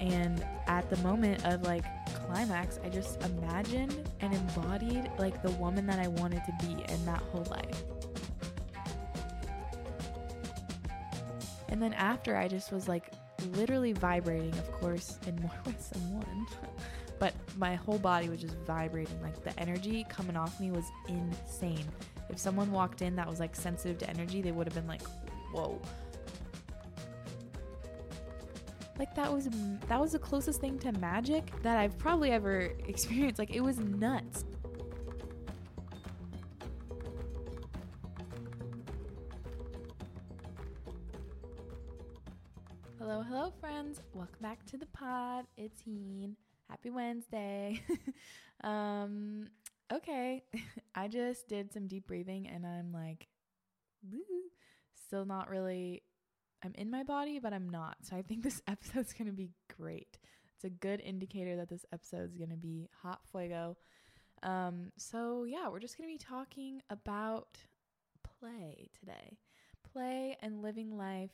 And at the moment of like climax, I just imagined and embodied like the woman that I wanted to be in that whole life. And then after, I just was like literally vibrating, of course, in more ways than one. but my whole body was just vibrating. Like the energy coming off me was insane. If someone walked in that was like sensitive to energy, they would have been like, whoa. Like that was that was the closest thing to magic that I've probably ever experienced. Like it was nuts. Hello, hello, friends. Welcome back to the pod. It's Heen. Happy Wednesday. um, okay. I just did some deep breathing and I'm like, still not really. I'm in my body, but I'm not. So I think this episode's going to be great. It's a good indicator that this episode's going to be hot fuego. Um, so yeah, we're just going to be talking about play today. Play and living life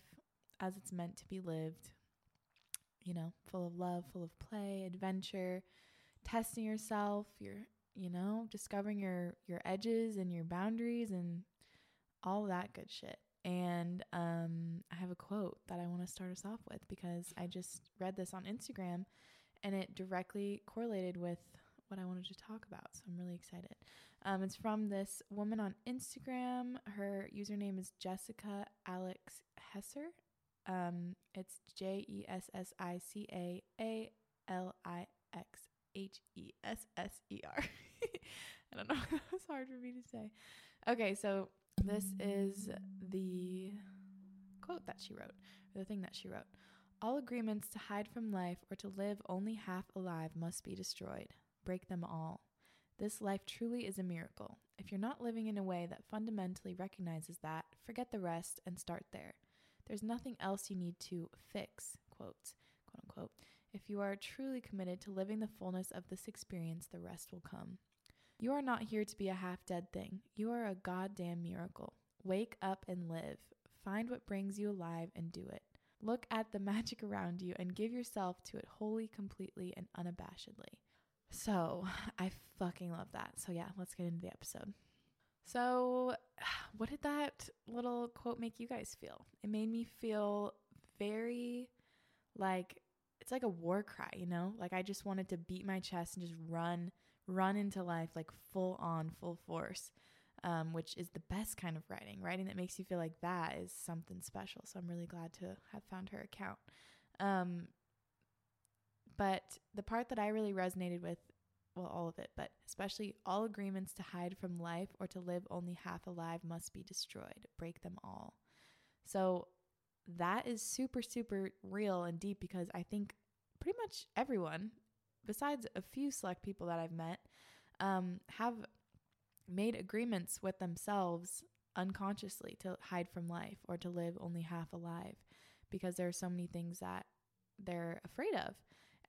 as it's meant to be lived. You know, full of love, full of play, adventure, testing yourself, your you know, discovering your your edges and your boundaries and all that good shit. And um, I have a quote that I want to start us off with because I just read this on Instagram and it directly correlated with what I wanted to talk about. So I'm really excited. Um, it's from this woman on Instagram. Her username is Jessica Alix Hesser. Um, it's J E S S I C A A L I X H E S S E R. I don't know. that was hard for me to say. Okay, so this is the quote that she wrote, or the thing that she wrote. All agreements to hide from life or to live only half alive must be destroyed. Break them all. This life truly is a miracle. If you're not living in a way that fundamentally recognizes that, forget the rest and start there. There's nothing else you need to fix, quotes, quote unquote. If you are truly committed to living the fullness of this experience, the rest will come. You are not here to be a half dead thing. You are a goddamn miracle. Wake up and live. Find what brings you alive and do it. Look at the magic around you and give yourself to it wholly, completely, and unabashedly. So, I fucking love that. So, yeah, let's get into the episode. So, what did that little quote make you guys feel? It made me feel very like it's like a war cry, you know? Like I just wanted to beat my chest and just run run into life like full on, full force, um, which is the best kind of writing. Writing that makes you feel like that is something special. So I'm really glad to have found her account. Um, but the part that I really resonated with, well, all of it, but especially all agreements to hide from life or to live only half alive must be destroyed. Break them all. So that is super, super real and deep because I think pretty much everyone, besides a few select people that I've met, um, have made agreements with themselves unconsciously to hide from life or to live only half alive because there are so many things that they're afraid of.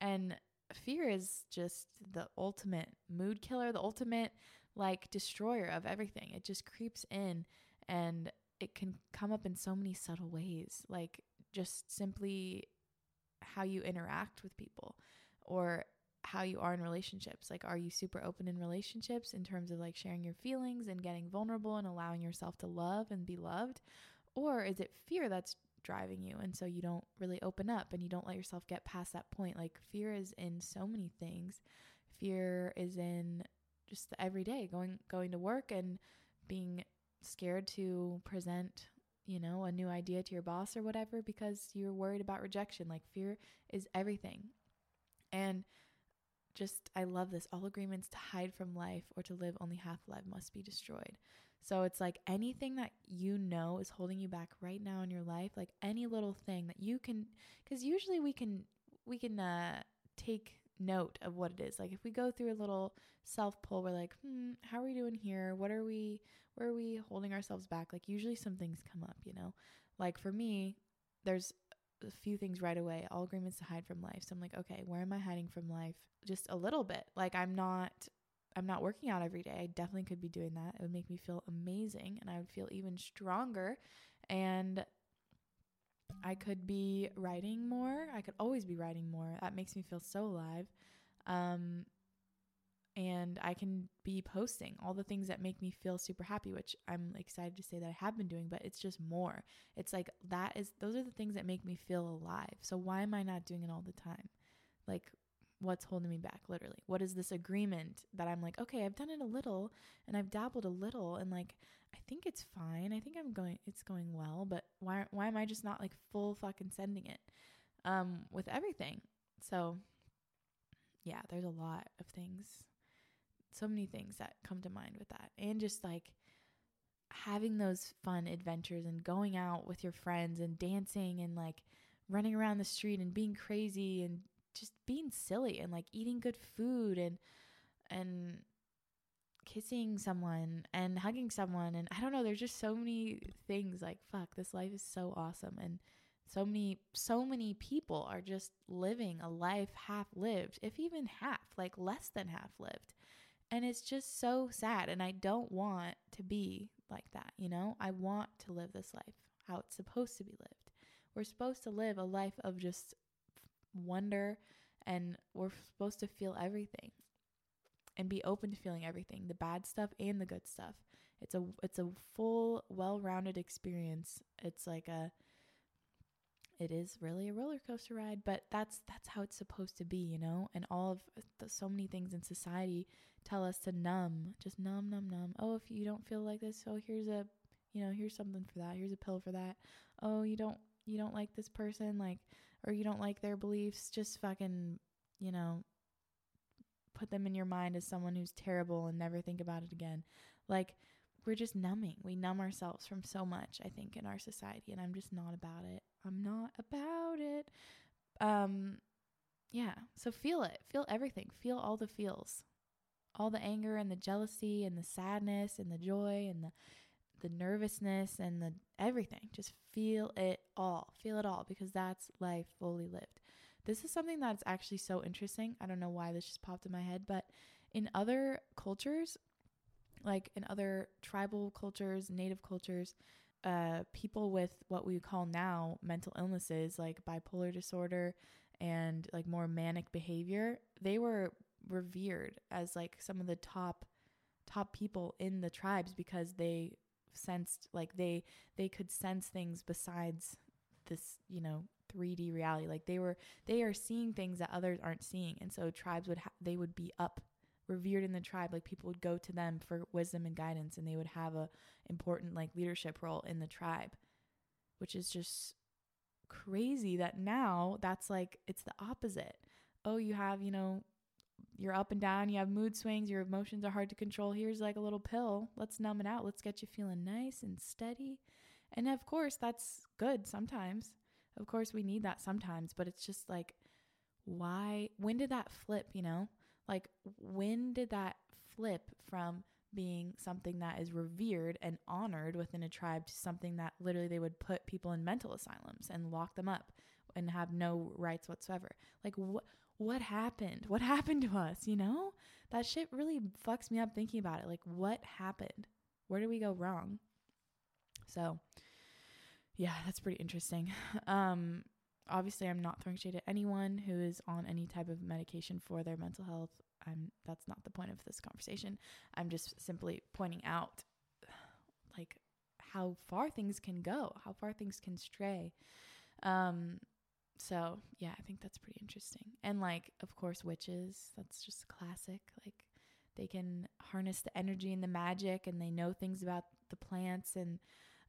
And fear is just the ultimate mood killer, the ultimate like destroyer of everything. It just creeps in and it can come up in so many subtle ways, like just simply how you interact with people or how you are in relationships. Like, are you super open in relationships in terms of like sharing your feelings and getting vulnerable and allowing yourself to love and be loved? Or is it fear that's driving you? And so you don't really open up and you don't let yourself get past that point. Like, fear is in so many things. Fear is in just the everyday going going to work and being scared to present you know a new idea to your boss or whatever because you're worried about rejection like fear is everything and just I love this. All agreements to hide from life or to live only half alive must be destroyed. So it's like anything that you know is holding you back right now in your life, like any little thing that you can cuz usually we can we can uh take note of what it is. Like if we go through a little self pull, we're like, "Hmm, how are we doing here? What are we where are we holding ourselves back?" Like usually some things come up, you know. Like for me, there's a few things right away, all agreements to hide from life. So I'm like, okay, where am I hiding from life? Just a little bit. Like I'm not I'm not working out every day. I definitely could be doing that. It would make me feel amazing and I would feel even stronger and I could be writing more. I could always be writing more. That makes me feel so alive. Um, and I can be posting all the things that make me feel super happy, which I'm excited to say that I have been doing, but it's just more. It's like that is those are the things that make me feel alive. So why am I not doing it all the time? Like what's holding me back literally? What is this agreement that I'm like, okay, I've done it a little and I've dabbled a little and like I think it's fine. I think I'm going it's going well, but why why am I just not like full fucking sending it um with everything? So yeah, there's a lot of things so many things that come to mind with that. And just like having those fun adventures and going out with your friends and dancing and like running around the street and being crazy and just being silly and like eating good food and and kissing someone and hugging someone. And I don't know there's just so many things like fuck this life is so awesome. And so many so many people are just living a life half lived if even half like less than half lived and it's just so sad. And I don't want to be like that, you know? I want to live this life how it's supposed to be lived. We're supposed to live a life of just wonder and we're supposed to feel everything and be open to feeling everything, the bad stuff and the good stuff. It's a it's a full, well-rounded experience. It's like a it is really a roller coaster ride, but that's that's how it's supposed to be, you know? And all of the, so many things in society tell us to numb, just numb, numb, numb. Oh, if you don't feel like this, oh, here's a, you know, here's something for that. Here's a pill for that. Oh, you don't you don't like this person like or you don't like their beliefs, just fucking, you know, put them in your mind as someone who's terrible and never think about it again. Like we're just numbing. We numb ourselves from so much, I think, in our society, and I'm just not about it. I'm not about it. Um yeah, so feel it. Feel everything. Feel all the feels. All the anger and the jealousy and the sadness and the joy and the the nervousness and the everything. Just feel it all. Feel it all because that's life fully lived. This is something that's actually so interesting. I don't know why this just popped in my head, but in other cultures, like in other tribal cultures, native cultures, uh, people with what we call now mental illnesses like bipolar disorder and like more manic behavior, they were revered as like some of the top top people in the tribes because they sensed like they they could sense things besides this, you know, 3D reality. Like they were they are seeing things that others aren't seeing. And so tribes would ha- they would be up revered in the tribe like people would go to them for wisdom and guidance and they would have a important like leadership role in the tribe which is just crazy that now that's like it's the opposite. Oh you have you know you're up and down you have mood swings your emotions are hard to control. Here's like a little pill. Let's numb it out. Let's get you feeling nice and steady. And of course that's good sometimes. Of course we need that sometimes but it's just like why when did that flip you know like, when did that flip from being something that is revered and honored within a tribe to something that literally they would put people in mental asylums and lock them up and have no rights whatsoever? Like, what? What happened? What happened to us? You know, that shit really fucks me up thinking about it. Like, what happened? Where did we go wrong? So, yeah, that's pretty interesting. Um, obviously I'm not throwing shade at anyone who is on any type of medication for their mental health. I'm that's not the point of this conversation. I'm just simply pointing out like how far things can go, how far things can stray. Um so, yeah, I think that's pretty interesting. And like of course witches, that's just classic. Like they can harness the energy and the magic and they know things about the plants and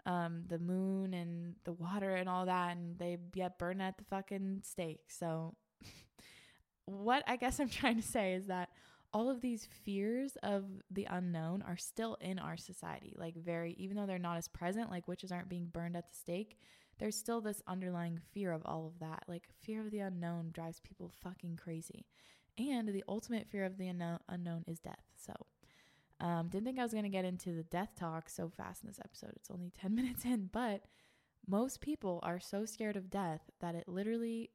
um, the moon and the water and all that, and they get burned at the fucking stake. So, what I guess I'm trying to say is that all of these fears of the unknown are still in our society. Like, very, even though they're not as present, like witches aren't being burned at the stake, there's still this underlying fear of all of that. Like, fear of the unknown drives people fucking crazy. And the ultimate fear of the unknown, is death. So, um, didn't think I was going to get into the death talk so fast in this episode. It's only 10 minutes in, but most people are so scared of death that it literally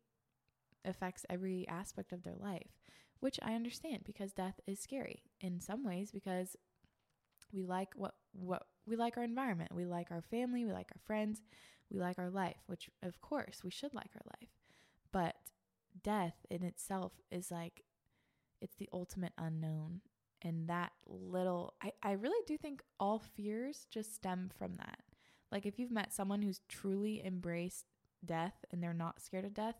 affects every aspect of their life, which I understand because death is scary in some ways because We like what what we like our environment. We like our family, we like our friends, we like our life, which of course we should like our life. But death in itself is like it's the ultimate unknown and that little I, I really do think all fears just stem from that. Like if you've met someone who's truly embraced death and they're not scared of death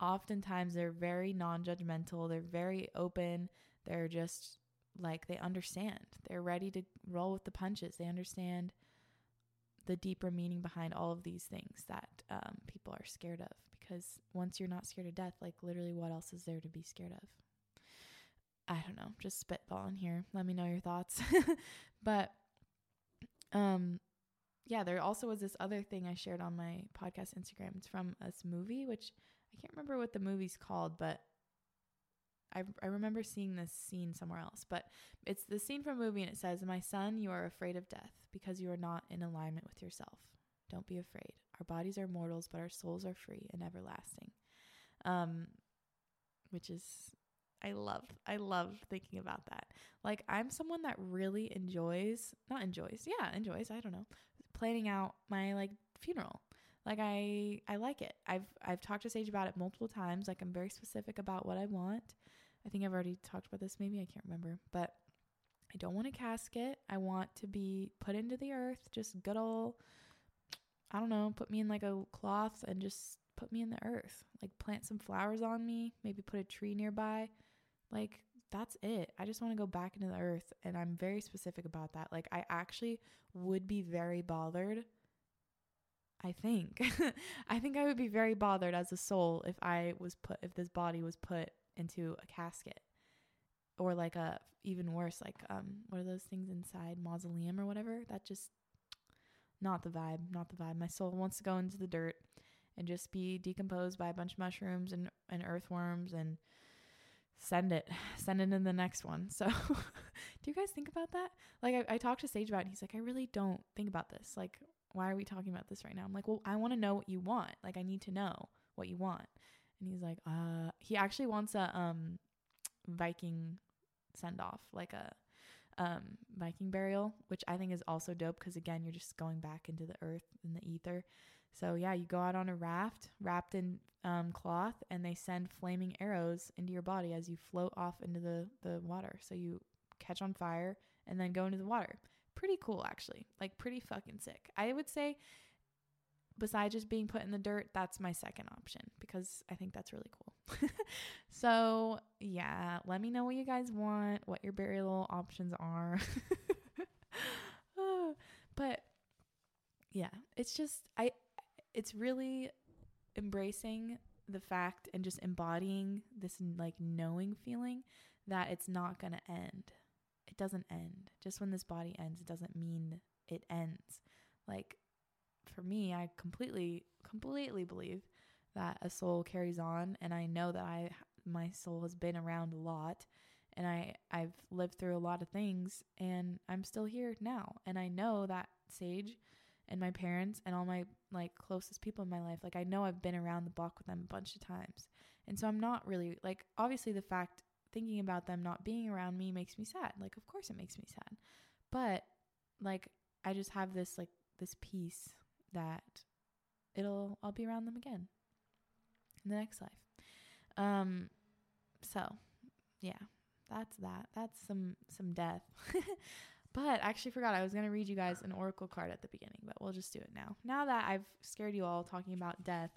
oftentimes they're very non-judgmental they're very open they're just like they understand. They're ready to roll with the punches. They understand the deeper meaning behind all of these things that um, people are scared of because once you're not scared of death like literally what else is there to be scared of I don't know, just spitballing here. Let me know your thoughts. but um yeah, there also was this other thing I shared on my podcast Instagram. It's from this movie, which I can't remember what the movie's called, but I, I remember seeing this scene somewhere else. But it's the scene from a movie, and it says, My son, you are afraid of death because you are not in alignment with yourself. Don't be afraid. Our bodies are mortals, but our souls are free and everlasting. Um, which is I love I love thinking about that. Like I'm someone that really enjoys, not enjoys. Yeah, enjoys, I don't know. Planning out my like funeral. Like I I like it. I've I've talked to Sage about it multiple times. Like I'm very specific about what I want. I think I've already talked about this maybe, I can't remember. But I don't want a casket. I want to be put into the earth, just good old I don't know, put me in like a cloth and just put me in the earth. Like plant some flowers on me, maybe put a tree nearby like, that's it. I just want to go back into the earth. And I'm very specific about that. Like, I actually would be very bothered. I think. I think I would be very bothered as a soul if I was put, if this body was put into a casket or like a, even worse, like, um, what are those things inside mausoleum or whatever? That just, not the vibe, not the vibe. My soul wants to go into the dirt and just be decomposed by a bunch of mushrooms and, and earthworms and send it send it in the next one. So do you guys think about that? Like I, I talked to sage about it he's like i really don't think about this. Like why are we talking about this right now? I'm like well i want to know what you want. Like i need to know what you want. And he's like uh he actually wants a um viking send off like a um viking burial which i think is also dope because again you're just going back into the earth and the ether so yeah, you go out on a raft wrapped in um, cloth, and they send flaming arrows into your body as you float off into the the water. So you catch on fire and then go into the water. Pretty cool, actually. Like pretty fucking sick. I would say. Besides just being put in the dirt, that's my second option because I think that's really cool. so, yeah, let me know what you guys want, what your burial options are. but yeah, it's just I it's really embracing the fact and just embodying this like knowing feeling that it's not going to end. It doesn't end. Just when this body ends, it doesn't mean it ends. Like for me, I completely completely believe that a soul carries on and I know that I my soul has been around a lot and I I've lived through a lot of things and I'm still here now and I know that Sage and my parents and all my like closest people in my life like i know i've been around the block with them a bunch of times. And so i'm not really like obviously the fact thinking about them not being around me makes me sad. Like of course it makes me sad. But like i just have this like this peace that it'll i'll be around them again in the next life. Um so yeah that's that. That's some some death But I actually forgot I was going to read you guys an oracle card at the beginning, but we'll just do it now. Now that I've scared you all talking about death,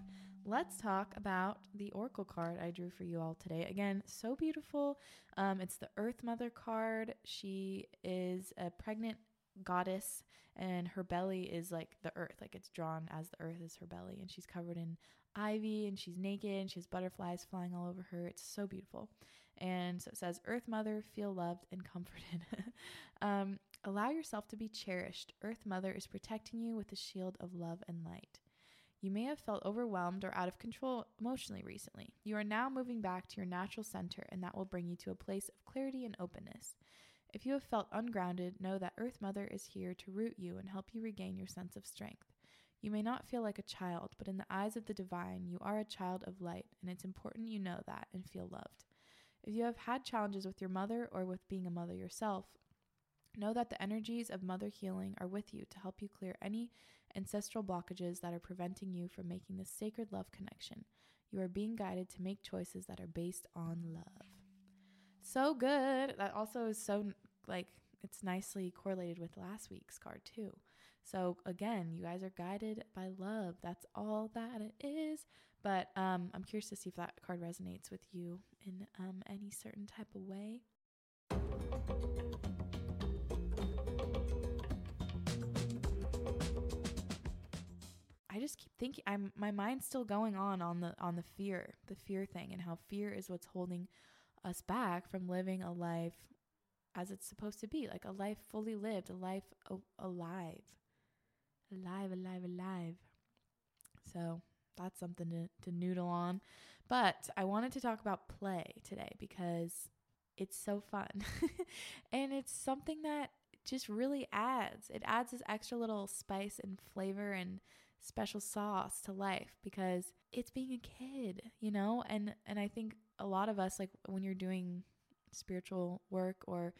let's talk about the oracle card I drew for you all today. Again, so beautiful. Um, it's the Earth Mother card. She is a pregnant goddess, and her belly is like the earth, like it's drawn as the earth is her belly, and she's covered in ivy and she's naked and she has butterflies flying all over her. It's so beautiful. And so it says, Earth Mother, feel loved and comforted. um, allow yourself to be cherished. Earth Mother is protecting you with a shield of love and light. You may have felt overwhelmed or out of control emotionally recently. You are now moving back to your natural center, and that will bring you to a place of clarity and openness. If you have felt ungrounded, know that Earth Mother is here to root you and help you regain your sense of strength. You may not feel like a child, but in the eyes of the divine, you are a child of light, and it's important you know that and feel loved. If you have had challenges with your mother or with being a mother yourself, Know that the energies of mother healing are with you to help you clear any ancestral blockages that are preventing you from making this sacred love connection. You are being guided to make choices that are based on love. So good. That also is so like it's nicely correlated with last week's card too. So again, you guys are guided by love. That's all that it is. But um, I'm curious to see if that card resonates with you in um, any certain type of way. I just keep thinking I'm my mind's still going on on the on the fear, the fear thing and how fear is what's holding us back from living a life as it's supposed to be, like a life fully lived, a life a- alive. Alive, alive, alive. So, that's something to, to noodle on. But I wanted to talk about play today because it's so fun. and it's something that just really adds. It adds this extra little spice and flavor and special sauce to life because it's being a kid, you know? And and I think a lot of us like when you're doing spiritual work or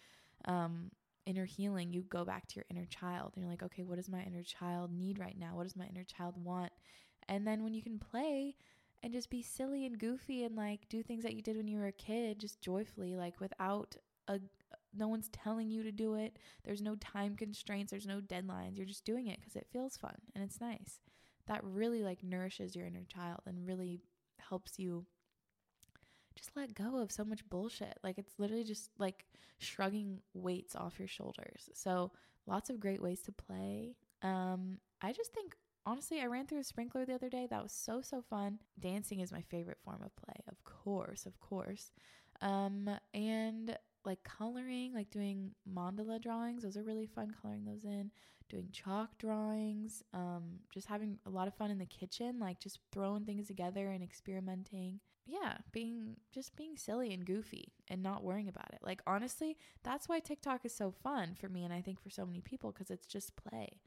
um inner healing, you go back to your inner child and you're like, okay, what does my inner child need right now? What does my inner child want? And then when you can play and just be silly and goofy and like do things that you did when you were a kid, just joyfully, like without a no one's telling you to do it. There's no time constraints, there's no deadlines. You're just doing it because it feels fun and it's nice. That really like nourishes your inner child and really helps you just let go of so much bullshit. Like it's literally just like shrugging weights off your shoulders. So, lots of great ways to play. Um I just think honestly, I ran through a sprinkler the other day. That was so so fun. Dancing is my favorite form of play, of course, of course. Um, and like coloring, like doing mandala drawings, those are really fun. Coloring those in, doing chalk drawings, um, just having a lot of fun in the kitchen, like just throwing things together and experimenting. Yeah, being just being silly and goofy and not worrying about it. Like honestly, that's why TikTok is so fun for me and I think for so many people because it's just play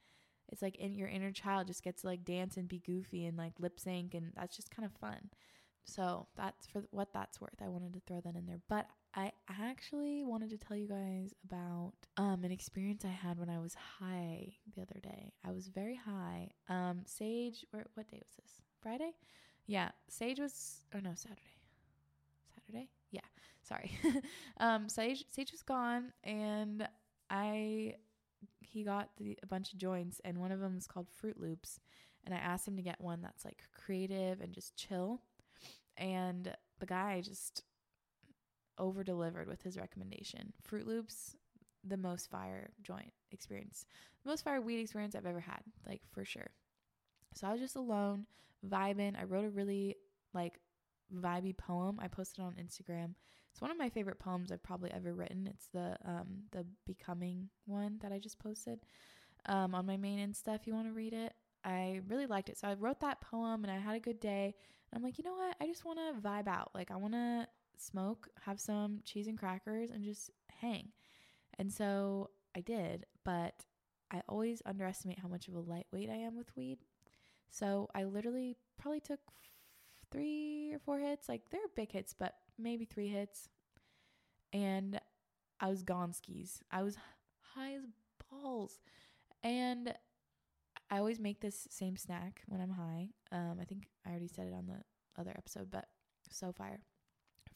it's like in your inner child just gets to like dance and be goofy and like lip sync and that's just kind of fun. So that's for what that's worth. I wanted to throw that in there. But i actually wanted to tell you guys about um an experience i had when i was high the other day. I was very high. Um sage where what day was this? Friday? Yeah sage was oh no saturday. Saturday? Yeah sorry. Um sage sage was gone and i he got the, a bunch of joints, and one of them was called Fruit Loops. And I asked him to get one that's like creative and just chill. And the guy just over delivered with his recommendation. Fruit Loops, the most fire joint experience, most fire weed experience I've ever had, like for sure. So I was just alone, vibing. I wrote a really like vibey poem. I posted on Instagram. It's one of my favorite poems I've probably ever written. It's the um the becoming one that I just posted um on my main Insta if you want to read it. I really liked it. So I wrote that poem and I had a good day. And I'm like, you know what? I just want to vibe out. Like I want to smoke, have some cheese and crackers and just hang. And so I did, but I always underestimate how much of a lightweight I am with weed. So I literally probably took three or four hits. Like they're big hits, but maybe three hits. And I was gone skis. I was high as balls. And I always make this same snack when I'm high. Um, I think I already said it on the other episode, but so fire.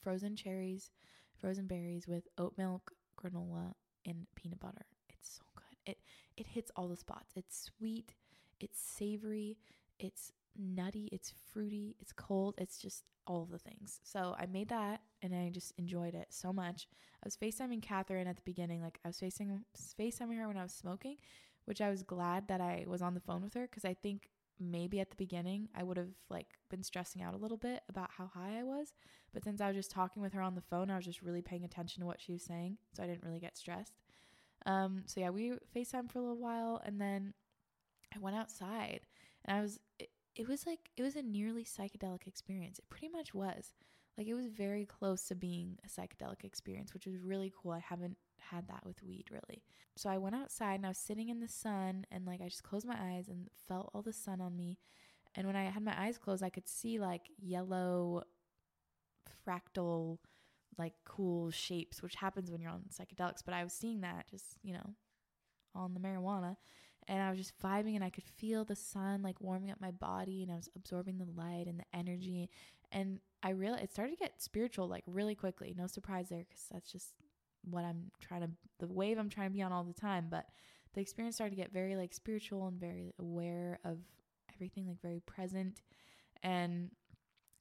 Frozen cherries, frozen berries with oat milk, granola, and peanut butter. It's so good. It it hits all the spots. It's sweet, it's savory, it's nutty, it's fruity, it's cold, it's just all of the things. So I made that and I just enjoyed it so much. I was FaceTiming Catherine at the beginning, like I was facing FaceTiming her when I was smoking, which I was glad that I was on the phone with her because I think maybe at the beginning I would have like been stressing out a little bit about how high I was. But since I was just talking with her on the phone, I was just really paying attention to what she was saying. So I didn't really get stressed. Um, so yeah, we FaceTime for a little while and then I went outside and I was, it, was like it was a nearly psychedelic experience. It pretty much was. Like it was very close to being a psychedelic experience, which was really cool. I haven't had that with weed really. So I went outside and I was sitting in the sun and like I just closed my eyes and felt all the sun on me. And when I had my eyes closed, I could see like yellow fractal like cool shapes, which happens when you're on psychedelics, but I was seeing that just, you know, on the marijuana and I was just vibing and I could feel the sun like warming up my body and I was absorbing the light and the energy and I really it started to get spiritual like really quickly. No surprise there cuz that's just what I'm trying to the wave I'm trying to be on all the time, but the experience started to get very like spiritual and very aware of everything like very present and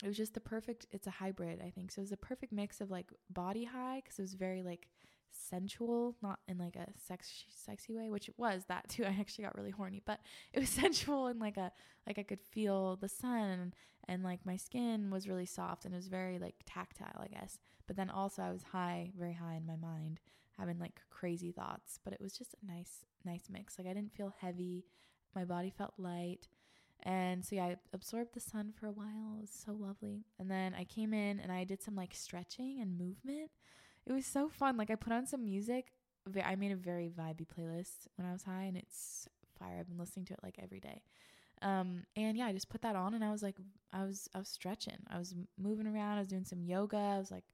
it was just the perfect it's a hybrid i think so it was a perfect mix of like body high because it was very like sensual not in like a sex sexy way which it was that too i actually got really horny but it was sensual and like a like i could feel the sun and like my skin was really soft and it was very like tactile i guess but then also i was high very high in my mind having like crazy thoughts but it was just a nice nice mix like i didn't feel heavy my body felt light and so yeah, I absorbed the sun for a while. It was so lovely. And then I came in and I did some like stretching and movement. It was so fun. Like I put on some music. I made a very vibey playlist when I was high and it's fire. I've been listening to it like every day. Um, and yeah, I just put that on and I was like, I was, I was stretching. I was moving around. I was doing some yoga. I was like,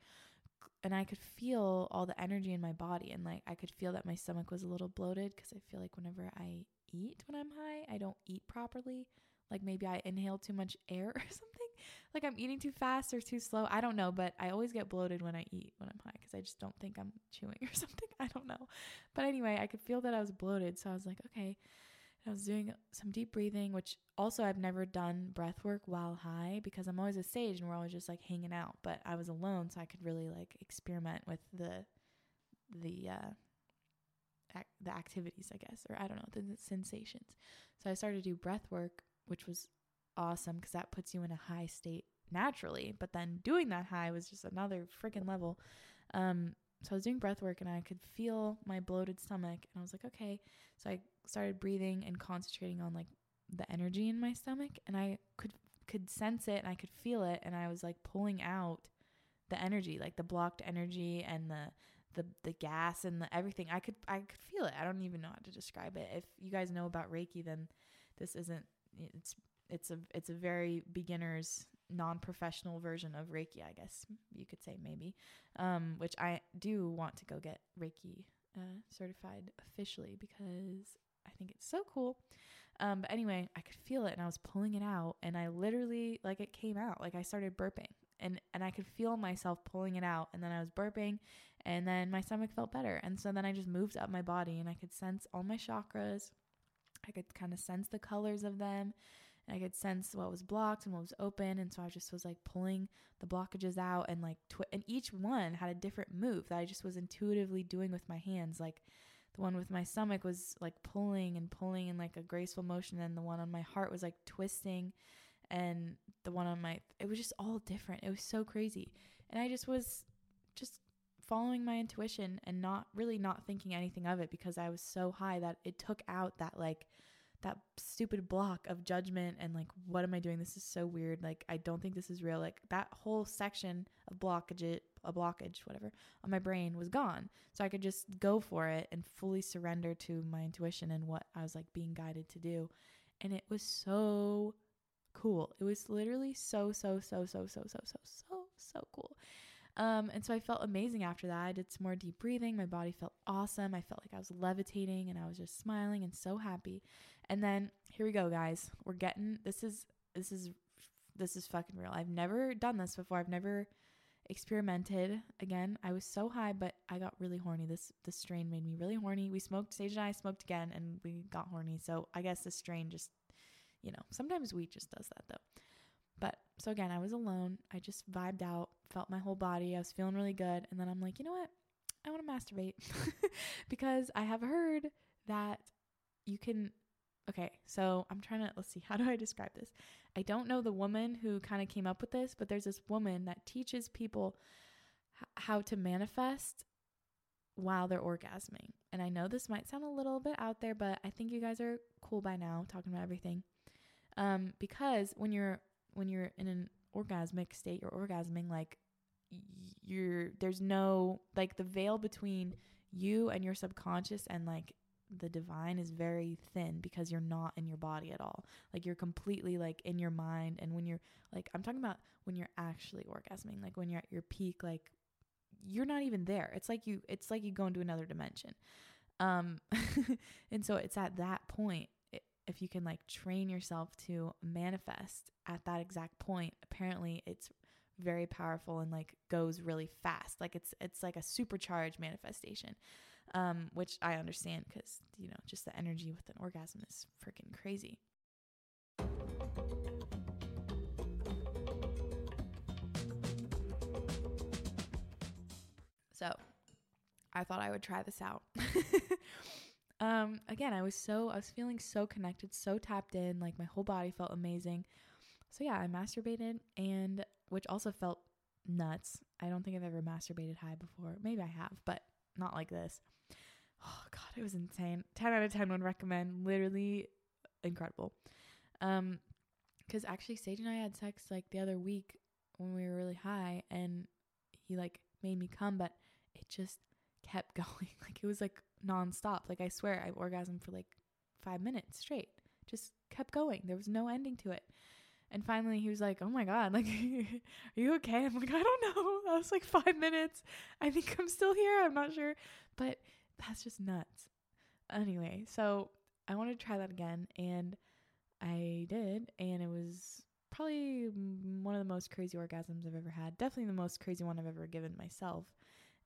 and I could feel all the energy in my body. And like, I could feel that my stomach was a little bloated because I feel like whenever I eat when I'm high, I don't eat properly like maybe I inhale too much air or something. Like I'm eating too fast or too slow. I don't know, but I always get bloated when I eat when I'm high because I just don't think I'm chewing or something. I don't know. But anyway, I could feel that I was bloated. So I was like, okay. I was doing some deep breathing, which also I've never done breath work while high because I'm always a sage and we're always just like hanging out. But I was alone, so I could really like experiment with the the uh, the activities, I guess, or I don't know, the sensations. So I started to do breath work which was awesome because that puts you in a high state naturally. But then doing that high was just another freaking level. Um, so I was doing breath work and I could feel my bloated stomach, and I was like, okay. So I started breathing and concentrating on like the energy in my stomach, and I could could sense it and I could feel it, and I was like pulling out the energy, like the blocked energy and the the the gas and the everything. I could I could feel it. I don't even know how to describe it. If you guys know about Reiki, then this isn't it's it's a it's a very beginner's non-professional version of Reiki, I guess you could say maybe, um, which I do want to go get Reiki uh, certified officially because I think it's so cool. Um, but anyway, I could feel it and I was pulling it out, and I literally like it came out. Like I started burping, and and I could feel myself pulling it out, and then I was burping, and then my stomach felt better, and so then I just moved up my body, and I could sense all my chakras I could kind of sense the colors of them. I could sense what was blocked and what was open, and so I just was like pulling the blockages out, and like twi- and each one had a different move that I just was intuitively doing with my hands. Like the one with my stomach was like pulling and pulling in like a graceful motion, and the one on my heart was like twisting, and the one on my it was just all different. It was so crazy, and I just was just following my intuition and not really not thinking anything of it because I was so high that it took out that like that stupid block of judgment and like what am I doing? This is so weird. Like I don't think this is real. Like that whole section of blockage a blockage whatever on my brain was gone. So I could just go for it and fully surrender to my intuition and what I was like being guided to do. And it was so cool. It was literally so so so so so so so so so cool um, and so I felt amazing after that. I did some more deep breathing. My body felt awesome. I felt like I was levitating and I was just smiling and so happy. And then here we go, guys. We're getting this is this is this is fucking real. I've never done this before. I've never experimented again. I was so high, but I got really horny. This this strain made me really horny. We smoked, Sage and I smoked again and we got horny. So I guess this strain just you know, sometimes weed just does that though. But so again, I was alone. I just vibed out, felt my whole body. I was feeling really good. And then I'm like, you know what? I want to masturbate because I have heard that you can. Okay, so I'm trying to, let's see, how do I describe this? I don't know the woman who kind of came up with this, but there's this woman that teaches people h- how to manifest while they're orgasming. And I know this might sound a little bit out there, but I think you guys are cool by now talking about everything. Um, because when you're when you're in an orgasmic state, you're orgasming like you're there's no like the veil between you and your subconscious and like the divine is very thin because you're not in your body at all. Like you're completely like in your mind and when you're like I'm talking about when you're actually orgasming, like when you're at your peak like you're not even there. It's like you it's like you go into another dimension. Um, and so it's at that point, if you can like train yourself to manifest at that exact point, apparently it's very powerful and like goes really fast. Like it's it's like a supercharged manifestation. Um, which I understand because you know just the energy with an orgasm is freaking crazy. So, I thought I would try this out. um, again, I was so I was feeling so connected, so tapped in, like my whole body felt amazing. So yeah, I masturbated and which also felt nuts. I don't think I've ever masturbated high before. Maybe I have, but not like this. Oh god, it was insane. 10 out of 10 would recommend. Literally incredible. Um cuz actually Sage and I had sex like the other week when we were really high and he like made me come but it just kept going. Like it was like nonstop. Like I swear I orgasmed for like 5 minutes straight. Just kept going. There was no ending to it. And finally, he was like, "Oh my god, like, are you okay?" I'm like, "I don't know. That was like five minutes. I think I'm still here. I'm not sure, but that's just nuts." Anyway, so I wanted to try that again, and I did, and it was probably one of the most crazy orgasms I've ever had. Definitely the most crazy one I've ever given myself.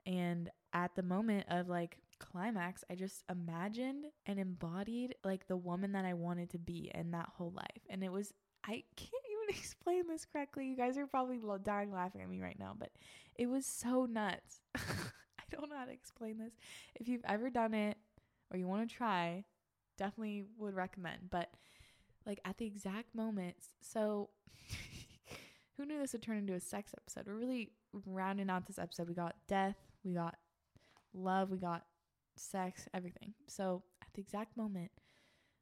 And at the moment of like climax, I just imagined and embodied like the woman that I wanted to be in that whole life. And it was I can't even explain this correctly. You guys are probably dying laughing at me right now, but it was so nuts. I don't know how to explain this. If you've ever done it or you want to try, definitely would recommend. But like at the exact moments, so who knew this would turn into a sex episode? We're really rounding out this episode. We got death, we got love, we got sex, everything. So at the exact moment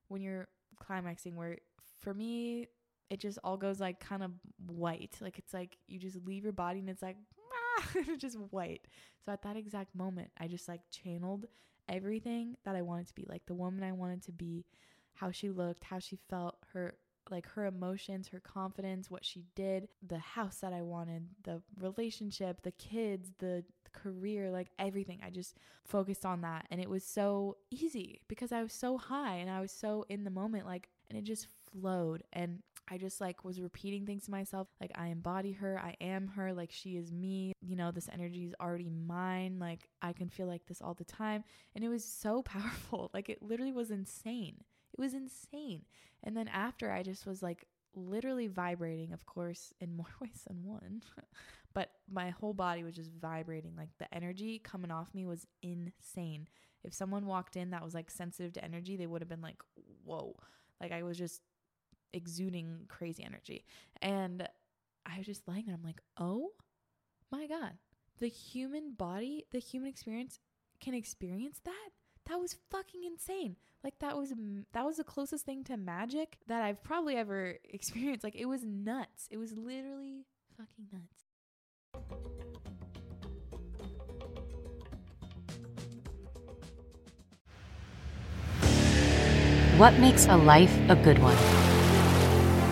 when you're climaxing, where for me, it just all goes like kind of white. Like it's like you just leave your body and it's like just white. So at that exact moment, I just like channeled everything that I wanted to be, like the woman I wanted to be, how she looked, how she felt, her like her emotions, her confidence, what she did, the house that I wanted, the relationship, the kids, the career, like everything. I just focused on that and it was so easy because I was so high and I was so in the moment like and it just flowed and I just like was repeating things to myself like I embody her, I am her, like she is me. You know, this energy is already mine. Like I can feel like this all the time. And it was so powerful. Like it literally was insane. It was insane. And then after I just was like literally vibrating, of course, in more ways than one. but my whole body was just vibrating. Like the energy coming off me was insane. If someone walked in that was like sensitive to energy, they would have been like, whoa. Like I was just exuding crazy energy. And I was just lying there. I'm like, oh my God, the human body, the human experience can experience that? That was fucking insane. Like that was that was the closest thing to magic that I've probably ever experienced. Like it was nuts. It was literally fucking nuts. What makes a life a good one?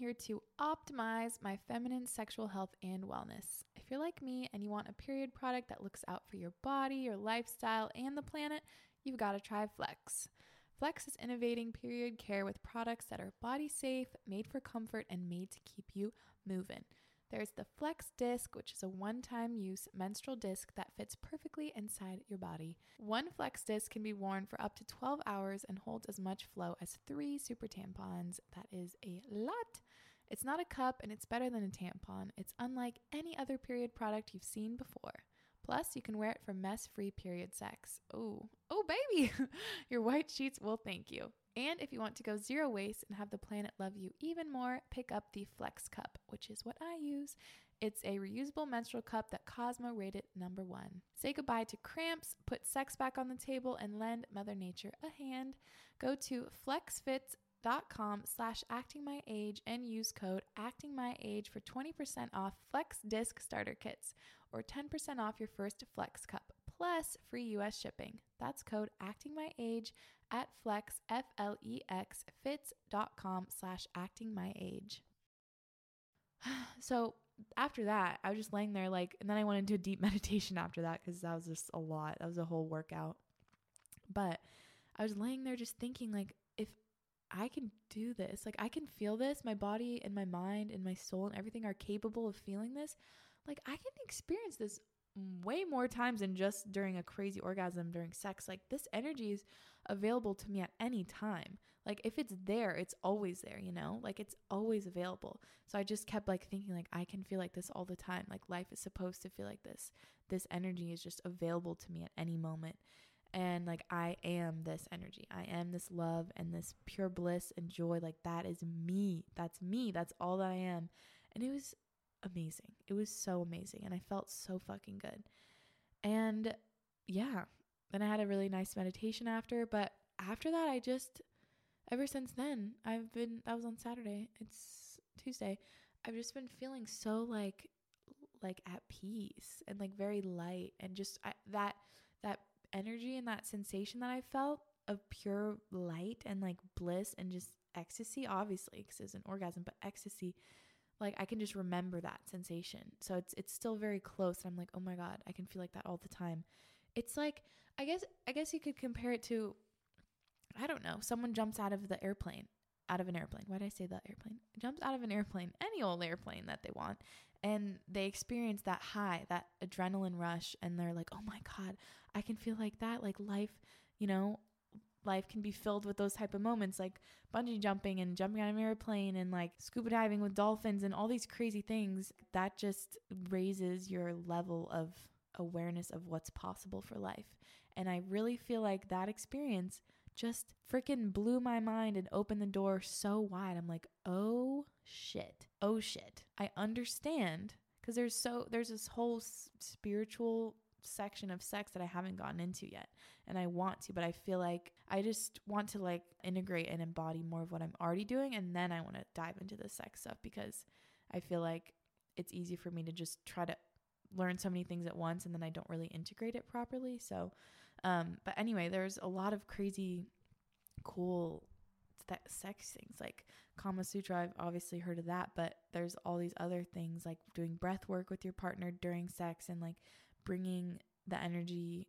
Here to optimize my feminine sexual health and wellness. If you're like me and you want a period product that looks out for your body, your lifestyle, and the planet, you've got to try Flex. Flex is innovating period care with products that are body safe, made for comfort, and made to keep you moving. There's the Flex Disc, which is a one time use menstrual disc that fits perfectly inside your body. One Flex Disc can be worn for up to 12 hours and holds as much flow as three super tampons. That is a lot. It's not a cup and it's better than a tampon. It's unlike any other period product you've seen before. Plus, you can wear it for mess free period sex. Oh, oh, baby! Your white sheets will thank you. And if you want to go zero waste and have the planet love you even more, pick up the Flex Cup, which is what I use. It's a reusable menstrual cup that Cosmo rated number one. Say goodbye to cramps, put sex back on the table, and lend Mother Nature a hand. Go to flexfits.com slash acting my age and use code acting my age for 20% off Flex Disc Starter Kits or 10% off your first Flex Cup plus free US shipping. That's code acting my age at flex, F-L-E-X, fits.com slash acting my age so after that, I was just laying there like, and then I went into a deep meditation after that because that was just a lot. That was a whole workout. But I was laying there just thinking, like, if I can do this, like, I can feel this, my body and my mind and my soul and everything are capable of feeling this, like, I can experience this way more times than just during a crazy orgasm during sex. Like, this energy is available to me at any time. Like if it's there, it's always there, you know? Like it's always available. So I just kept like thinking like I can feel like this all the time. Like life is supposed to feel like this. This energy is just available to me at any moment. And like I am this energy. I am this love and this pure bliss and joy. Like that is me. That's me. That's all that I am. And it was amazing. It was so amazing and I felt so fucking good. And yeah, then I had a really nice meditation after, but after that I just ever since then, I've been that was on Saturday. It's Tuesday. I've just been feeling so like like at peace and like very light and just I, that that energy and that sensation that I felt of pure light and like bliss and just ecstasy obviously because it's an orgasm but ecstasy like I can just remember that sensation. So it's it's still very close and I'm like, "Oh my god, I can feel like that all the time." It's like I guess I guess you could compare it to I don't know, someone jumps out of the airplane, out of an airplane. Why did I say that airplane? Jumps out of an airplane, any old airplane that they want, and they experience that high, that adrenaline rush, and they're like, oh my God, I can feel like that. Like life, you know, life can be filled with those type of moments like bungee jumping and jumping out of an airplane and like scuba diving with dolphins and all these crazy things that just raises your level of awareness of what's possible for life and i really feel like that experience just freaking blew my mind and opened the door so wide. I'm like, oh shit. Oh shit. I understand because there's so there's this whole s- spiritual section of sex that I haven't gotten into yet and I want to but I feel like I just want to like integrate and embody more of what I'm already doing and then I want to dive into the sex stuff because I feel like it's easy for me to just try to learn so many things at once and then I don't really integrate it properly so um, but anyway, there's a lot of crazy, cool th- sex things like Kama Sutra. I've obviously heard of that, but there's all these other things like doing breath work with your partner during sex and like bringing the energy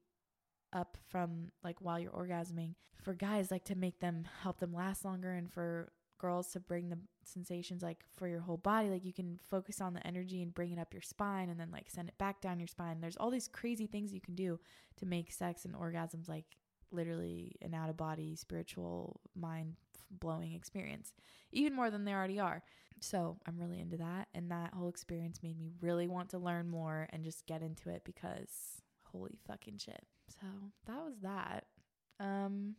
up from like while you're orgasming for guys like to make them help them last longer and for girls to bring the sensations like for your whole body like you can focus on the energy and bring it up your spine and then like send it back down your spine there's all these crazy things you can do to make sex and orgasms like literally an out of body spiritual mind blowing experience even more than they already are so i'm really into that and that whole experience made me really want to learn more and just get into it because holy fucking shit so that was that um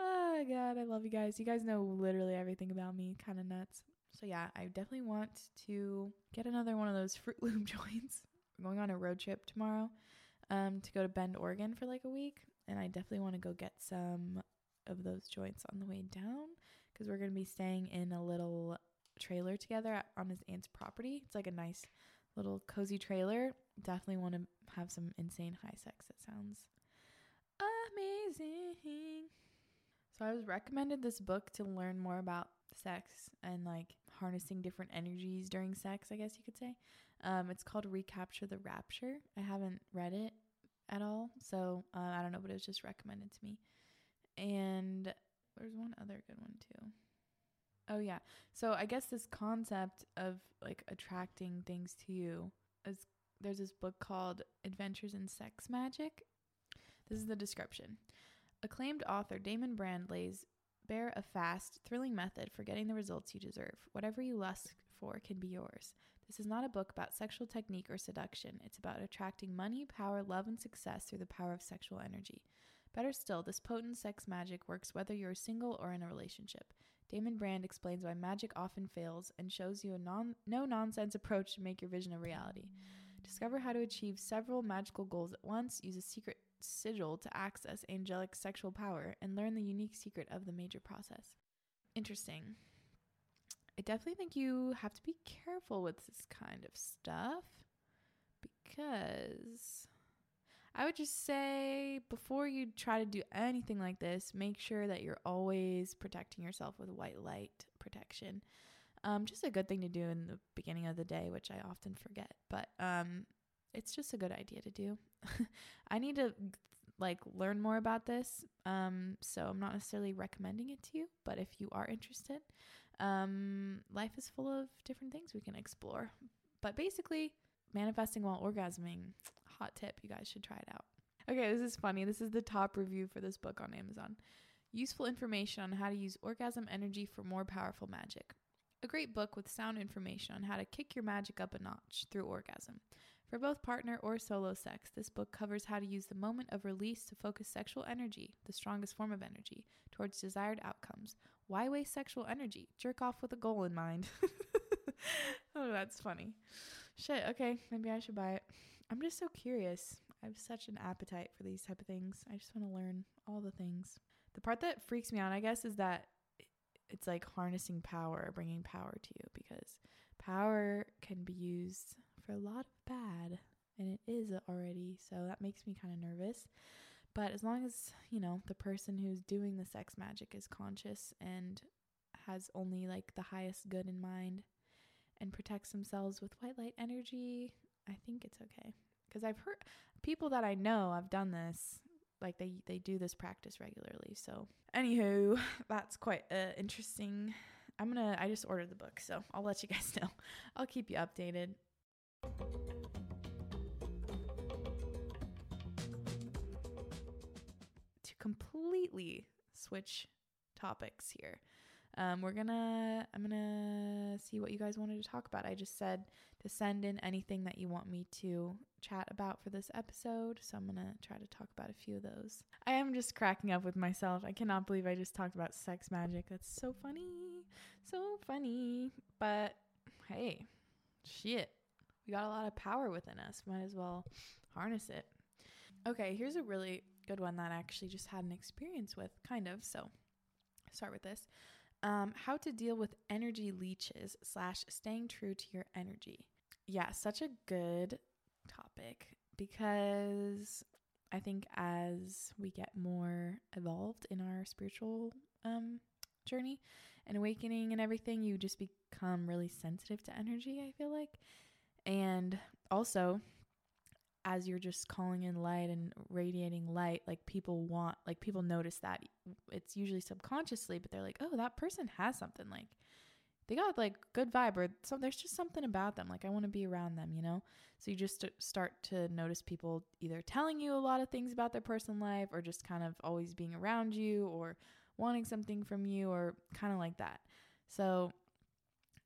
Oh god, I love you guys. You guys know literally everything about me. Kind of nuts. So yeah, I definitely want to get another one of those Fruit Loop joints. We're going on a road trip tomorrow um, to go to Bend, Oregon for like a week, and I definitely want to go get some of those joints on the way down because we're gonna be staying in a little trailer together on his aunt's property. It's like a nice little cozy trailer. Definitely want to have some insane high sex. It sounds amazing. So I was recommended this book to learn more about sex and like harnessing different energies during sex, I guess you could say. Um, it's called Recapture the Rapture. I haven't read it at all, so uh, I don't know, but it was just recommended to me. And there's one other good one too. Oh yeah. So I guess this concept of like attracting things to you is there's this book called Adventures in Sex Magic. This is the description. Acclaimed author Damon Brand lays bare a fast, thrilling method for getting the results you deserve. Whatever you lust for can be yours. This is not a book about sexual technique or seduction. It's about attracting money, power, love, and success through the power of sexual energy. Better still, this potent sex magic works whether you're single or in a relationship. Damon Brand explains why magic often fails and shows you a non- no nonsense approach to make your vision a reality. Discover how to achieve several magical goals at once, use a secret sigil to access angelic sexual power, and learn the unique secret of the major process. Interesting. I definitely think you have to be careful with this kind of stuff because I would just say before you try to do anything like this, make sure that you're always protecting yourself with white light protection. Um, just a good thing to do in the beginning of the day, which I often forget, but um, it's just a good idea to do. I need to like learn more about this, um, so I'm not necessarily recommending it to you, but if you are interested, um, life is full of different things we can explore. But basically, manifesting while orgasming, hot tip. You guys should try it out. Okay, this is funny. This is the top review for this book on Amazon. Useful information on how to use orgasm energy for more powerful magic. A great book with sound information on how to kick your magic up a notch through orgasm. For both partner or solo sex, this book covers how to use the moment of release to focus sexual energy, the strongest form of energy, towards desired outcomes. Why waste sexual energy? Jerk off with a goal in mind. oh, that's funny. Shit, okay, maybe I should buy it. I'm just so curious. I have such an appetite for these type of things. I just want to learn all the things. The part that freaks me out, I guess, is that it's like harnessing power, bringing power to you because power can be used for a lot of bad and it is already. So that makes me kind of nervous. But as long as, you know, the person who's doing the sex magic is conscious and has only like the highest good in mind and protects themselves with white light energy, I think it's okay. Because I've heard people that I know have done this, like they they do this practice regularly. So, anywho, that's quite uh, interesting. I'm gonna. I just ordered the book, so I'll let you guys know. I'll keep you updated. To completely switch topics here. Um, we're gonna I'm gonna see what you guys wanted to talk about. I just said to send in anything that you want me to chat about for this episode, so I'm gonna try to talk about a few of those. I am just cracking up with myself. I cannot believe I just talked about sex magic. That's so funny, so funny. But hey, shit, we got a lot of power within us. Might as well harness it. Okay, here's a really good one that I actually just had an experience with, kind of. So, start with this. Um, how to deal with energy leeches slash staying true to your energy. Yeah, such a good topic because I think as we get more evolved in our spiritual um, journey and awakening and everything, you just become really sensitive to energy, I feel like. And also, as you're just calling in light and radiating light, like people want, like people notice that it's usually subconsciously, but they're like, oh, that person has something. Like they got like good vibe or so there's just something about them. Like I want to be around them, you know? So you just uh, start to notice people either telling you a lot of things about their personal life or just kind of always being around you or wanting something from you or kind of like that. So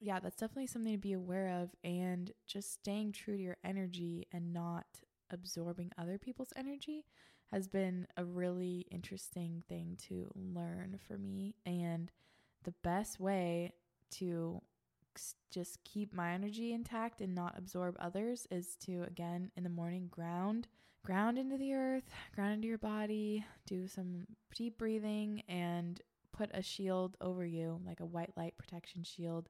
yeah, that's definitely something to be aware of and just staying true to your energy and not absorbing other people's energy has been a really interesting thing to learn for me. And the best way to just keep my energy intact and not absorb others is to, again, in the morning, ground, ground into the earth, ground into your body, do some deep breathing, and put a shield over you, like a white light protection shield,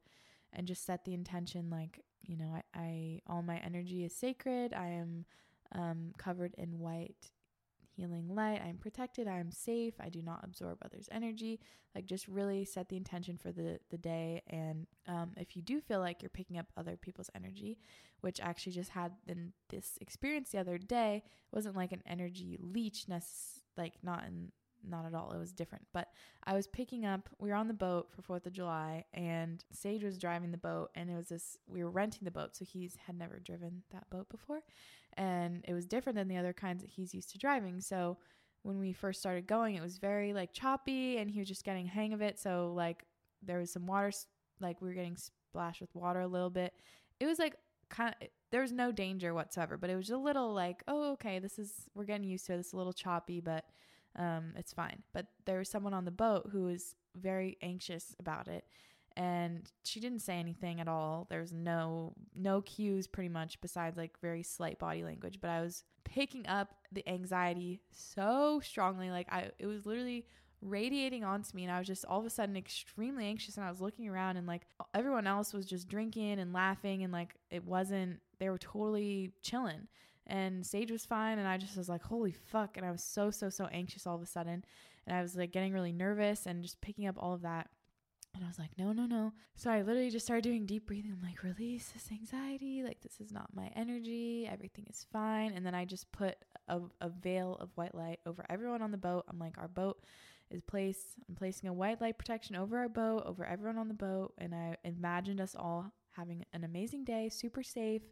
and just set the intention like, you know, I, I all my energy is sacred. I am um, covered in white healing light. I'm protected. I'm safe. I do not absorb others' energy. Like just really set the intention for the the day. And um, if you do feel like you're picking up other people's energy, which I actually just had in this experience the other day, it wasn't like an energy leech, necess- like not in not at all. It was different. But I was picking up, we were on the boat for 4th of July, and Sage was driving the boat, and it was this, we were renting the boat, so he's had never driven that boat before and it was different than the other kinds that he's used to driving. So when we first started going, it was very like choppy and he was just getting hang of it. So like there was some water, like we were getting splashed with water a little bit. It was like kind of, there was no danger whatsoever, but it was a little like, oh, okay, this is, we're getting used to. It's a little choppy, but Um, it's fine. But there was someone on the boat who was very anxious about it and she didn't say anything at all. there was no no cues pretty much besides like very slight body language, but I was picking up the anxiety so strongly like I it was literally radiating onto me and I was just all of a sudden extremely anxious and I was looking around and like everyone else was just drinking and laughing and like it wasn't they were totally chilling and Sage was fine and I just was like holy fuck and I was so so so anxious all of a sudden and I was like getting really nervous and just picking up all of that and I was like, no, no, no. So I literally just started doing deep breathing. I'm like, release this anxiety. Like, this is not my energy. Everything is fine. And then I just put a, a veil of white light over everyone on the boat. I'm like, our boat is placed, I'm placing a white light protection over our boat, over everyone on the boat. And I imagined us all having an amazing day, super safe,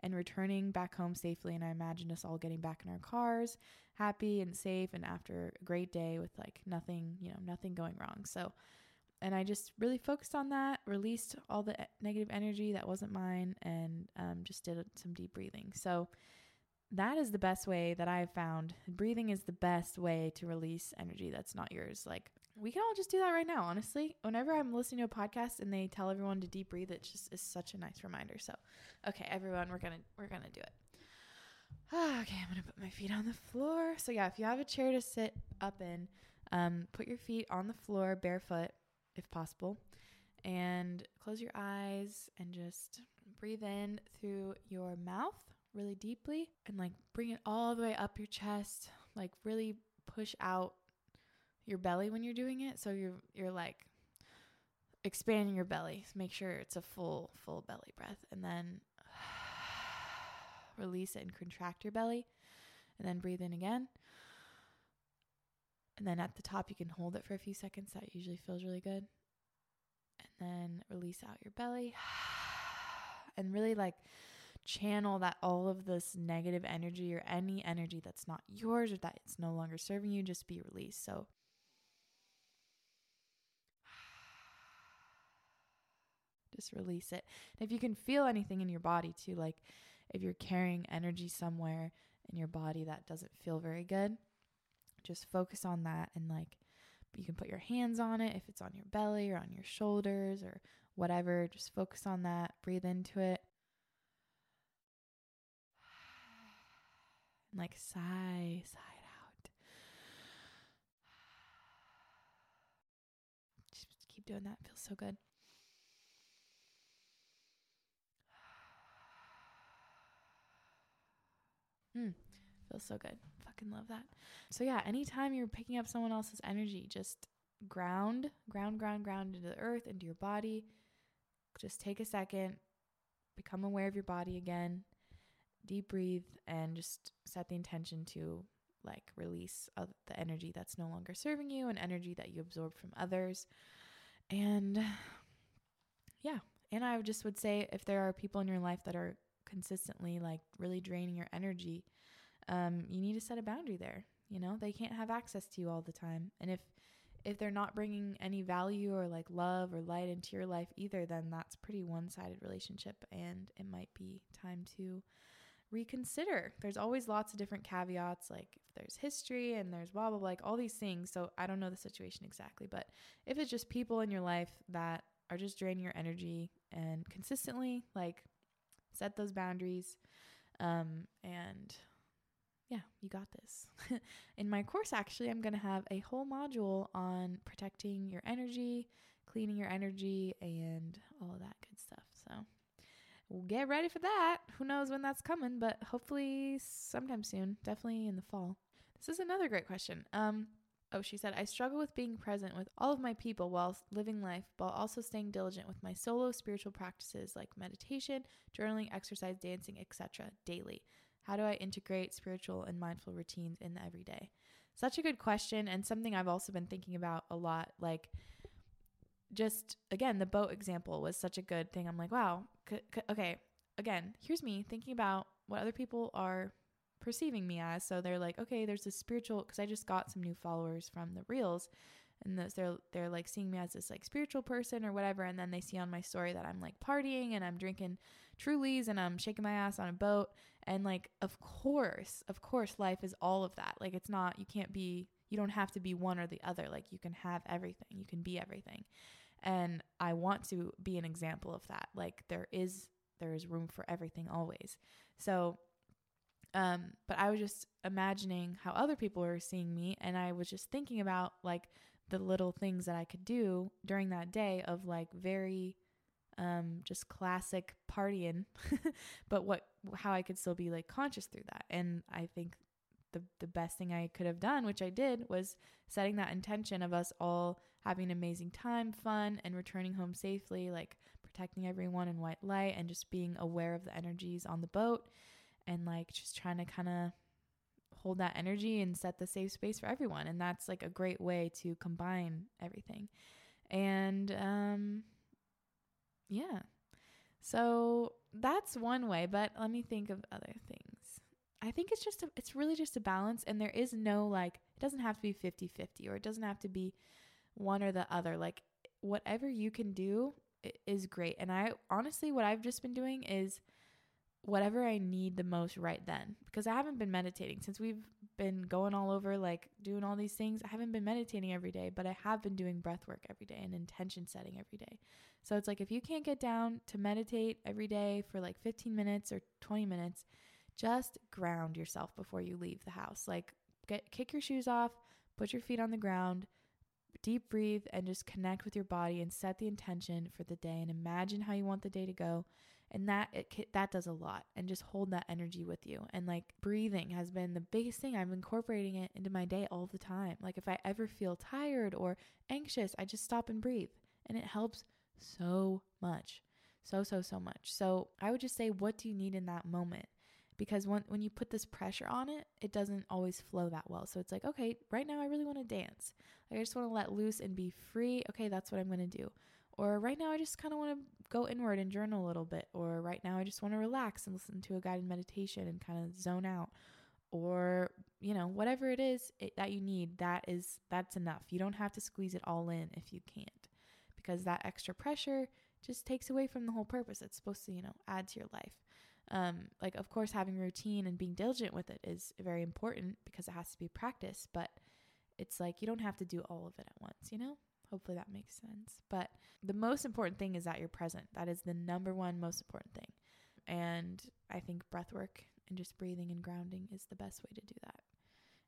and returning back home safely. And I imagined us all getting back in our cars, happy and safe, and after a great day with like nothing, you know, nothing going wrong. So, and I just really focused on that, released all the negative energy that wasn't mine, and um, just did some deep breathing. So that is the best way that I've found. Breathing is the best way to release energy that's not yours. Like we can all just do that right now, honestly. Whenever I'm listening to a podcast and they tell everyone to deep breathe, it just is such a nice reminder. So, okay, everyone, we're gonna we're gonna do it. okay, I'm gonna put my feet on the floor. So yeah, if you have a chair to sit up in, um, put your feet on the floor barefoot if possible. And close your eyes and just breathe in through your mouth really deeply and like bring it all the way up your chest. Like really push out your belly when you're doing it. So you're you're like expanding your belly. Make sure it's a full full belly breath and then release it and contract your belly and then breathe in again. And then at the top, you can hold it for a few seconds. That usually feels really good. And then release out your belly and really like channel that all of this negative energy or any energy that's not yours or that it's no longer serving you just be released. So just release it. And if you can feel anything in your body too, like if you're carrying energy somewhere in your body that doesn't feel very good, just focus on that and like you can put your hands on it if it's on your belly or on your shoulders or whatever. Just focus on that. Breathe into it. And like sigh, sigh out. Just keep doing that. It feels so good. Hmm. Feels so good. Fucking love that. So yeah, anytime you're picking up someone else's energy, just ground, ground, ground, ground into the earth, into your body. Just take a second, become aware of your body again, deep breathe, and just set the intention to like release the energy that's no longer serving you and energy that you absorb from others. And yeah, and I just would say if there are people in your life that are consistently like really draining your energy, um, you need to set a boundary there. You know, they can't have access to you all the time. And if if they're not bringing any value or like love or light into your life either, then that's pretty one-sided relationship and it might be time to reconsider. There's always lots of different caveats like if there's history and there's blah blah blah like all these things. So I don't know the situation exactly, but if it's just people in your life that are just draining your energy and consistently like set those boundaries um and yeah, you got this. in my course, actually, I'm going to have a whole module on protecting your energy, cleaning your energy, and all of that good stuff. So we'll get ready for that. Who knows when that's coming, but hopefully sometime soon, definitely in the fall. This is another great question. Um, Oh, she said, I struggle with being present with all of my people while living life, while also staying diligent with my solo spiritual practices like meditation, journaling, exercise, dancing, etc. daily. How do I integrate spiritual and mindful routines in the everyday? Such a good question, and something I've also been thinking about a lot. Like, just again, the boat example was such a good thing. I'm like, wow, c- c- okay, again, here's me thinking about what other people are perceiving me as. So they're like, okay, there's this spiritual, because I just got some new followers from the reels and they're they're like seeing me as this like spiritual person or whatever and then they see on my story that I'm like partying and I'm drinking Trulies and I'm shaking my ass on a boat and like of course of course life is all of that like it's not you can't be you don't have to be one or the other. Like you can have everything. You can be everything. And I want to be an example of that. Like there is there is room for everything always. So um but I was just imagining how other people were seeing me and I was just thinking about like the little things that I could do during that day of like very um just classic partying but what how I could still be like conscious through that. And I think the the best thing I could have done which I did was setting that intention of us all having an amazing time fun and returning home safely like protecting everyone in white light and just being aware of the energies on the boat and like just trying to kind of hold that energy and set the safe space for everyone and that's like a great way to combine everything. And um yeah. So that's one way but let me think of other things. I think it's just a, it's really just a balance and there is no like it doesn't have to be 50-50 or it doesn't have to be one or the other. Like whatever you can do is great. And i honestly what i've just been doing is whatever I need the most right then because I haven't been meditating since we've been going all over like doing all these things. I haven't been meditating every day, but I have been doing breath work every day and intention setting every day. So it's like if you can't get down to meditate every day for like 15 minutes or 20 minutes, just ground yourself before you leave the house. Like get kick your shoes off, put your feet on the ground, deep breathe and just connect with your body and set the intention for the day and imagine how you want the day to go and that it that does a lot and just hold that energy with you. And like breathing has been the biggest thing. I'm incorporating it into my day all the time. Like if i ever feel tired or anxious i just stop and breathe. And it helps so much. So so so much. So i would just say what do you need in that moment? Because when when you put this pressure on it it doesn't always flow that well. So it's like okay right now i really want to dance. Like i just want to let loose and be free. Okay that's what i'm going to do or right now, I just kind of want to go inward and journal a little bit. Or right now, I just want to relax and listen to a guided meditation and kind of zone out. Or, you know, whatever it is it, that you need, that is, that's enough. You don't have to squeeze it all in if you can't, because that extra pressure just takes away from the whole purpose. It's supposed to, you know, add to your life. Um, like, of course, having routine and being diligent with it is very important because it has to be practiced, but it's like you don't have to do all of it at once, you know? Hopefully that makes sense. But the most important thing is that you're present. That is the number one most important thing. And I think breath work and just breathing and grounding is the best way to do that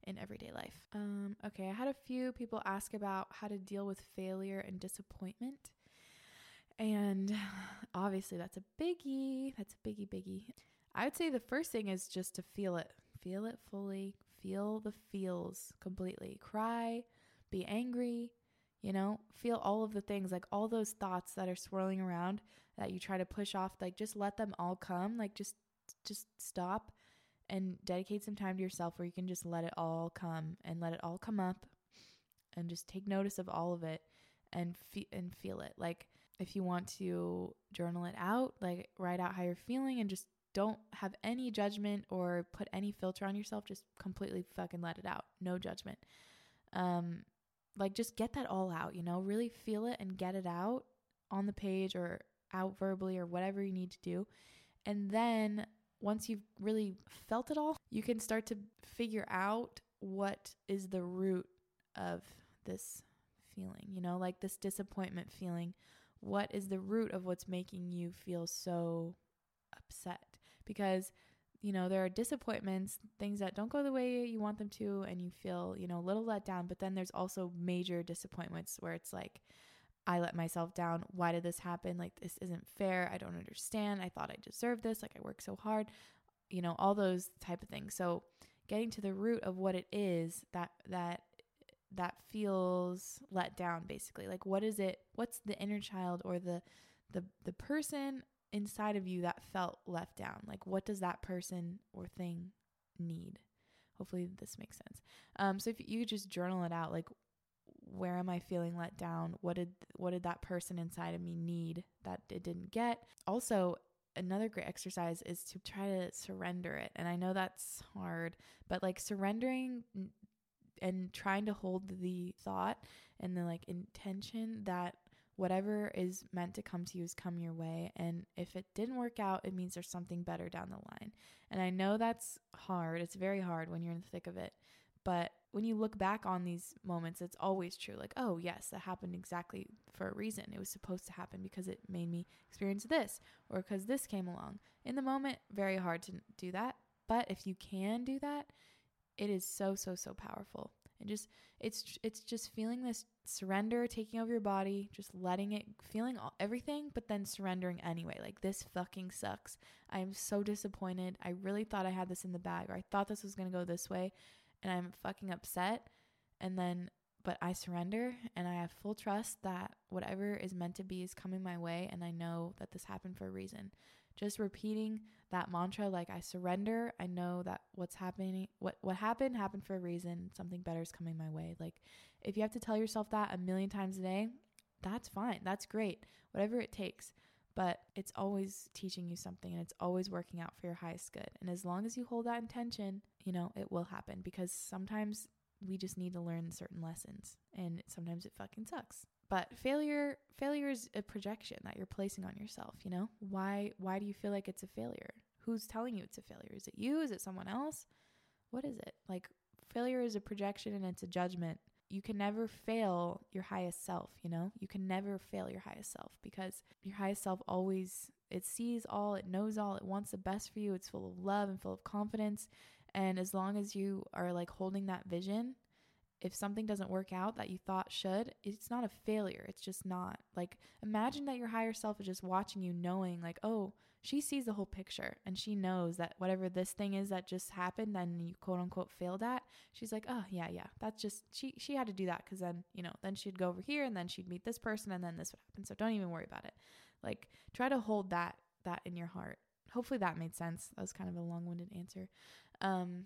in everyday life. Um, okay, I had a few people ask about how to deal with failure and disappointment. And obviously, that's a biggie. That's a biggie, biggie. I would say the first thing is just to feel it, feel it fully, feel the feels completely. Cry, be angry, you know feel all of the things like all those thoughts that are swirling around that you try to push off like just let them all come like just just stop and dedicate some time to yourself where you can just let it all come and let it all come up and just take notice of all of it and fe- and feel it. Like if you want to journal it out like write out how you're feeling and just don't have any judgment or put any filter on yourself just completely fucking let it out. No judgment. Um like just get that all out, you know, really feel it and get it out on the page or out verbally or whatever you need to do. And then once you've really felt it all, you can start to figure out what is the root of this feeling, you know, like this disappointment feeling. What is the root of what's making you feel so upset? Because you know, there are disappointments, things that don't go the way you want them to, and you feel, you know, a little let down. But then there's also major disappointments where it's like, I let myself down. Why did this happen? Like, this isn't fair. I don't understand. I thought I deserved this. Like, I worked so hard, you know, all those type of things. So, getting to the root of what it is that, that, that feels let down basically like what is it what's the inner child or the the the person inside of you that felt left down? Like, what does that person or thing need? Hopefully, this makes sense. Um, so if you just journal it out, like, where am I feeling let down? What did what did that person inside of me need that it didn't get? Also, another great exercise is to try to surrender it. And I know that's hard, but like surrendering and trying to hold the thought and the like intention that whatever is meant to come to you is come your way. And if it didn't work out, it means there's something better down the line. And I know that's hard. It's very hard when you're in the thick of it. But when you look back on these moments, it's always true. Like, oh, yes, that happened exactly for a reason. It was supposed to happen because it made me experience this or because this came along. In the moment, very hard to do that. But if you can do that, it is so, so, so powerful. And just, it's, it's just feeling this surrender taking over your body, just letting it, feeling all, everything, but then surrendering anyway. Like, this fucking sucks. I am so disappointed. I really thought I had this in the bag, or I thought this was going to go this way and I'm fucking upset and then but I surrender and I have full trust that whatever is meant to be is coming my way and I know that this happened for a reason. Just repeating that mantra like I surrender, I know that what's happening what what happened happened for a reason, something better is coming my way. Like if you have to tell yourself that a million times a day, that's fine. That's great. Whatever it takes. But it's always teaching you something and it's always working out for your highest good. And as long as you hold that intention you know, it will happen because sometimes we just need to learn certain lessons and sometimes it fucking sucks. But failure failure is a projection that you're placing on yourself, you know? Why why do you feel like it's a failure? Who's telling you it's a failure? Is it you? Is it someone else? What is it? Like failure is a projection and it's a judgment. You can never fail your highest self, you know? You can never fail your highest self because your highest self always it sees all, it knows all, it wants the best for you. It's full of love and full of confidence and as long as you are like holding that vision, if something doesn't work out that you thought should, it's not a failure. It's just not. Like, imagine that your higher self is just watching you, knowing, like, oh, she sees the whole picture and she knows that whatever this thing is that just happened and you quote unquote failed at, she's like, oh, yeah, yeah, that's just, she, she had to do that because then, you know, then she'd go over here and then she'd meet this person and then this would happen. So don't even worry about it. Like, try to hold that, that in your heart. Hopefully that made sense. That was kind of a long winded answer. Um,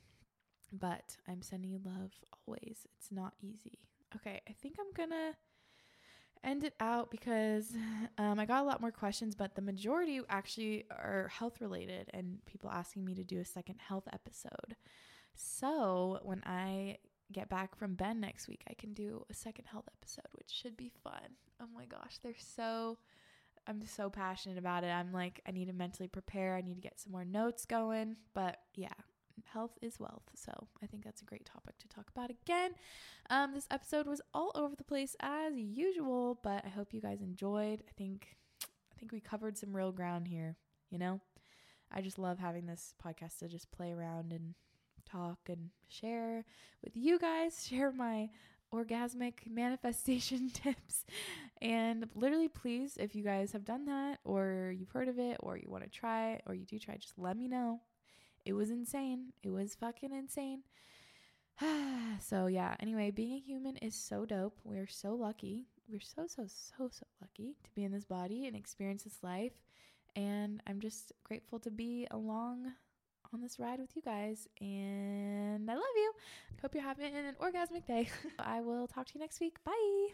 but I'm sending you love always. It's not easy. Okay, I think I'm gonna end it out because um, I got a lot more questions, but the majority actually are health related and people asking me to do a second health episode. So when I get back from Bend next week, I can do a second health episode, which should be fun. Oh my gosh, they're so. I'm so passionate about it. I'm like, I need to mentally prepare. I need to get some more notes going. But yeah, health is wealth. So I think that's a great topic to talk about again. Um, this episode was all over the place as usual, but I hope you guys enjoyed. I think I think we covered some real ground here. You know, I just love having this podcast to just play around and talk and share with you guys. Share my orgasmic manifestation tips. And literally, please, if you guys have done that or you've heard of it or you want to try it or you do try, just let me know it was insane. It was fucking insane. so yeah, anyway, being a human is so dope. We're so lucky. We're so so so so lucky to be in this body and experience this life. And I'm just grateful to be along on this ride with you guys. And I love you. Hope you're having an orgasmic day. I will talk to you next week. Bye.